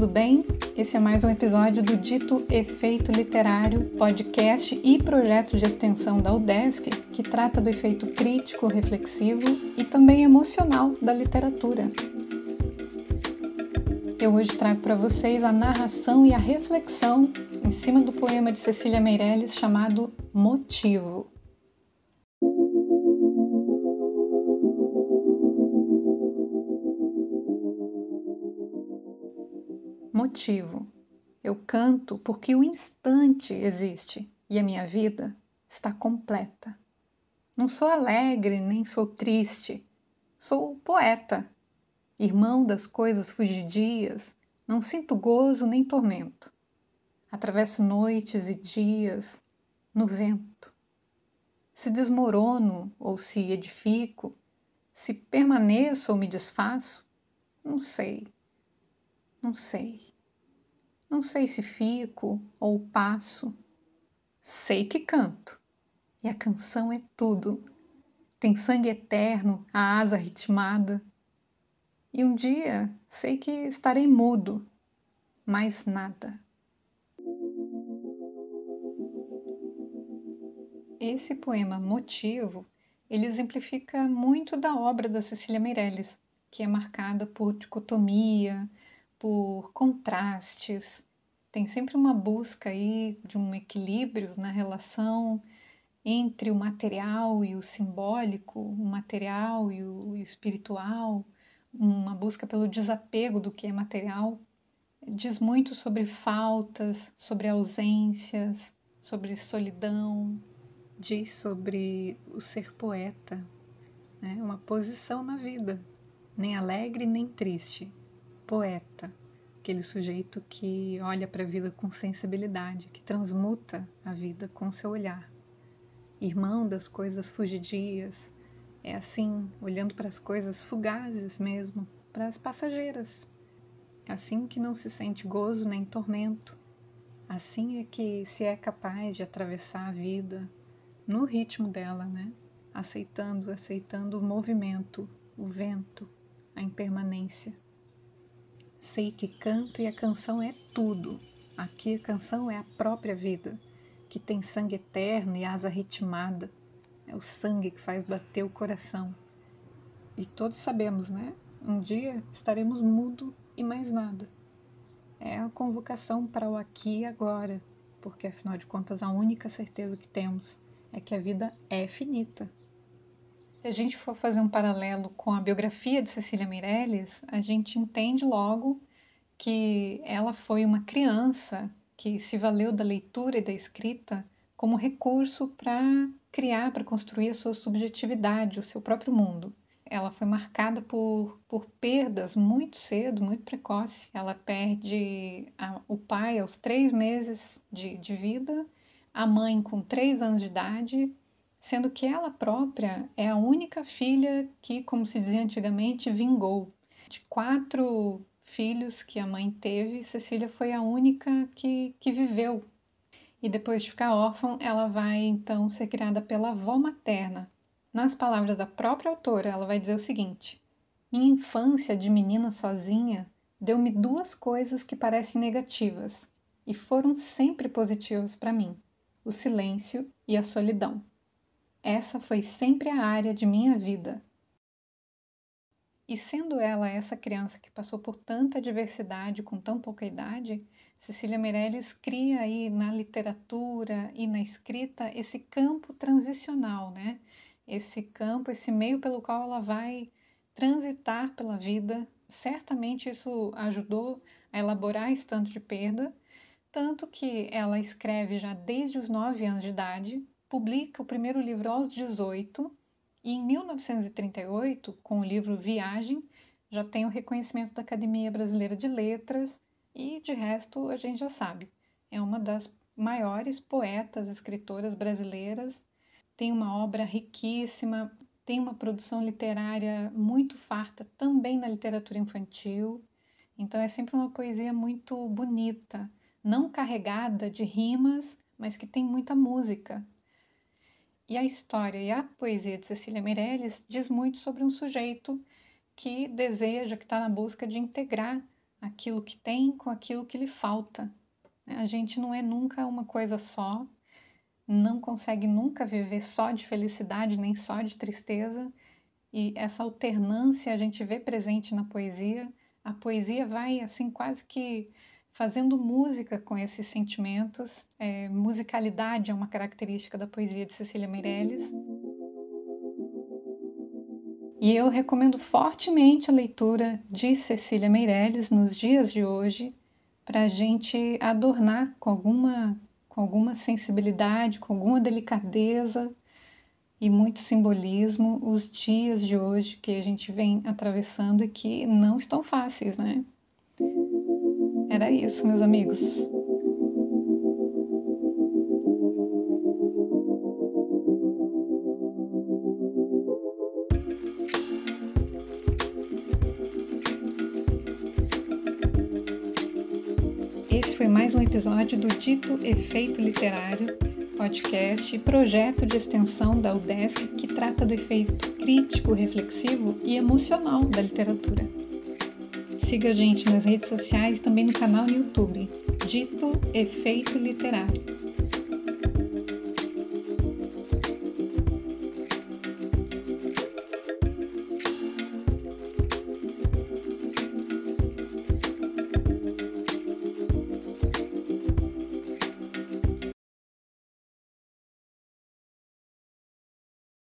tudo bem? Esse é mais um episódio do Dito Efeito Literário, podcast e projeto de extensão da UDESC que trata do efeito crítico, reflexivo e também emocional da literatura. Eu hoje trago para vocês a narração e a reflexão em cima do poema de Cecília Meirelles chamado Motivo. Motivo. Eu canto porque o instante existe e a minha vida está completa. Não sou alegre nem sou triste, sou poeta, irmão das coisas fugidias, não sinto gozo nem tormento. Atravesso noites e dias no vento. Se desmorono ou se edifico, se permaneço ou me desfaço, não sei, não sei. Não sei se fico ou passo. Sei que canto. E a canção é tudo. Tem sangue eterno, a asa ritmada. E um dia sei que estarei mudo, mais nada. Esse poema Motivo, ele exemplifica muito da obra da Cecília Meirelles, que é marcada por dicotomia, por contrastes. Tem sempre uma busca aí de um equilíbrio na relação entre o material e o simbólico, o material e o espiritual, uma busca pelo desapego do que é material. Diz muito sobre faltas, sobre ausências, sobre solidão, diz sobre o ser poeta, né? uma posição na vida, nem alegre nem triste, poeta, aquele sujeito que olha para a vida com sensibilidade, que transmuta a vida com seu olhar. Irmão das coisas fugidias, é assim, olhando para as coisas fugazes mesmo, para as passageiras. É assim que não se sente gozo nem tormento. Assim é que se é capaz de atravessar a vida no ritmo dela, né? Aceitando, aceitando o movimento, o vento, a impermanência. Sei que canto e a canção é tudo. Aqui a canção é a própria vida, que tem sangue eterno e asa ritmada. É o sangue que faz bater o coração. E todos sabemos, né? Um dia estaremos mudo e mais nada. É a convocação para o aqui e agora, porque afinal de contas a única certeza que temos é que a vida é finita. Se a gente for fazer um paralelo com a biografia de Cecília Meirelles, a gente entende logo que ela foi uma criança que se valeu da leitura e da escrita como recurso para criar, para construir a sua subjetividade, o seu próprio mundo. Ela foi marcada por, por perdas muito cedo, muito precoce. Ela perde a, o pai aos três meses de, de vida, a mãe com três anos de idade sendo que ela própria é a única filha que, como se dizia antigamente, vingou. De quatro filhos que a mãe teve, Cecília foi a única que, que viveu. E depois de ficar órfã, ela vai então ser criada pela avó materna. Nas palavras da própria autora, ela vai dizer o seguinte: Minha infância de menina sozinha deu-me duas coisas que parecem negativas e foram sempre positivas para mim: o silêncio e a solidão. Essa foi sempre a área de minha vida. E sendo ela essa criança que passou por tanta diversidade com tão pouca idade, Cecília Meirelles cria aí na literatura e na escrita esse campo transicional, né? Esse campo, esse meio pelo qual ela vai transitar pela vida. Certamente isso ajudou a elaborar esse tanto de perda, tanto que ela escreve já desde os nove anos de idade, publica o primeiro livro aos 18 e em 1938, com o livro Viagem, já tem o reconhecimento da Academia Brasileira de Letras e de resto a gente já sabe. É uma das maiores poetas, escritoras brasileiras, tem uma obra riquíssima, tem uma produção literária muito farta também na literatura infantil. Então é sempre uma poesia muito bonita, não carregada de rimas, mas que tem muita música. E a história e a poesia de Cecília Meirelles diz muito sobre um sujeito que deseja, que está na busca de integrar aquilo que tem com aquilo que lhe falta. A gente não é nunca uma coisa só, não consegue nunca viver só de felicidade nem só de tristeza, e essa alternância a gente vê presente na poesia. A poesia vai assim quase que fazendo música com esses sentimentos. É, musicalidade é uma característica da poesia de Cecília Meirelles. E eu recomendo fortemente a leitura de Cecília Meirelles nos dias de hoje, para a gente adornar com alguma, com alguma sensibilidade, com alguma delicadeza e muito simbolismo os dias de hoje que a gente vem atravessando e que não estão fáceis, né? Era isso, meus amigos. Esse foi mais um episódio do Dito Efeito Literário, podcast e projeto de extensão da UDESC que trata do efeito crítico, reflexivo e emocional da literatura. Siga a gente nas redes sociais e também no canal no YouTube, Dito Efeito Literário.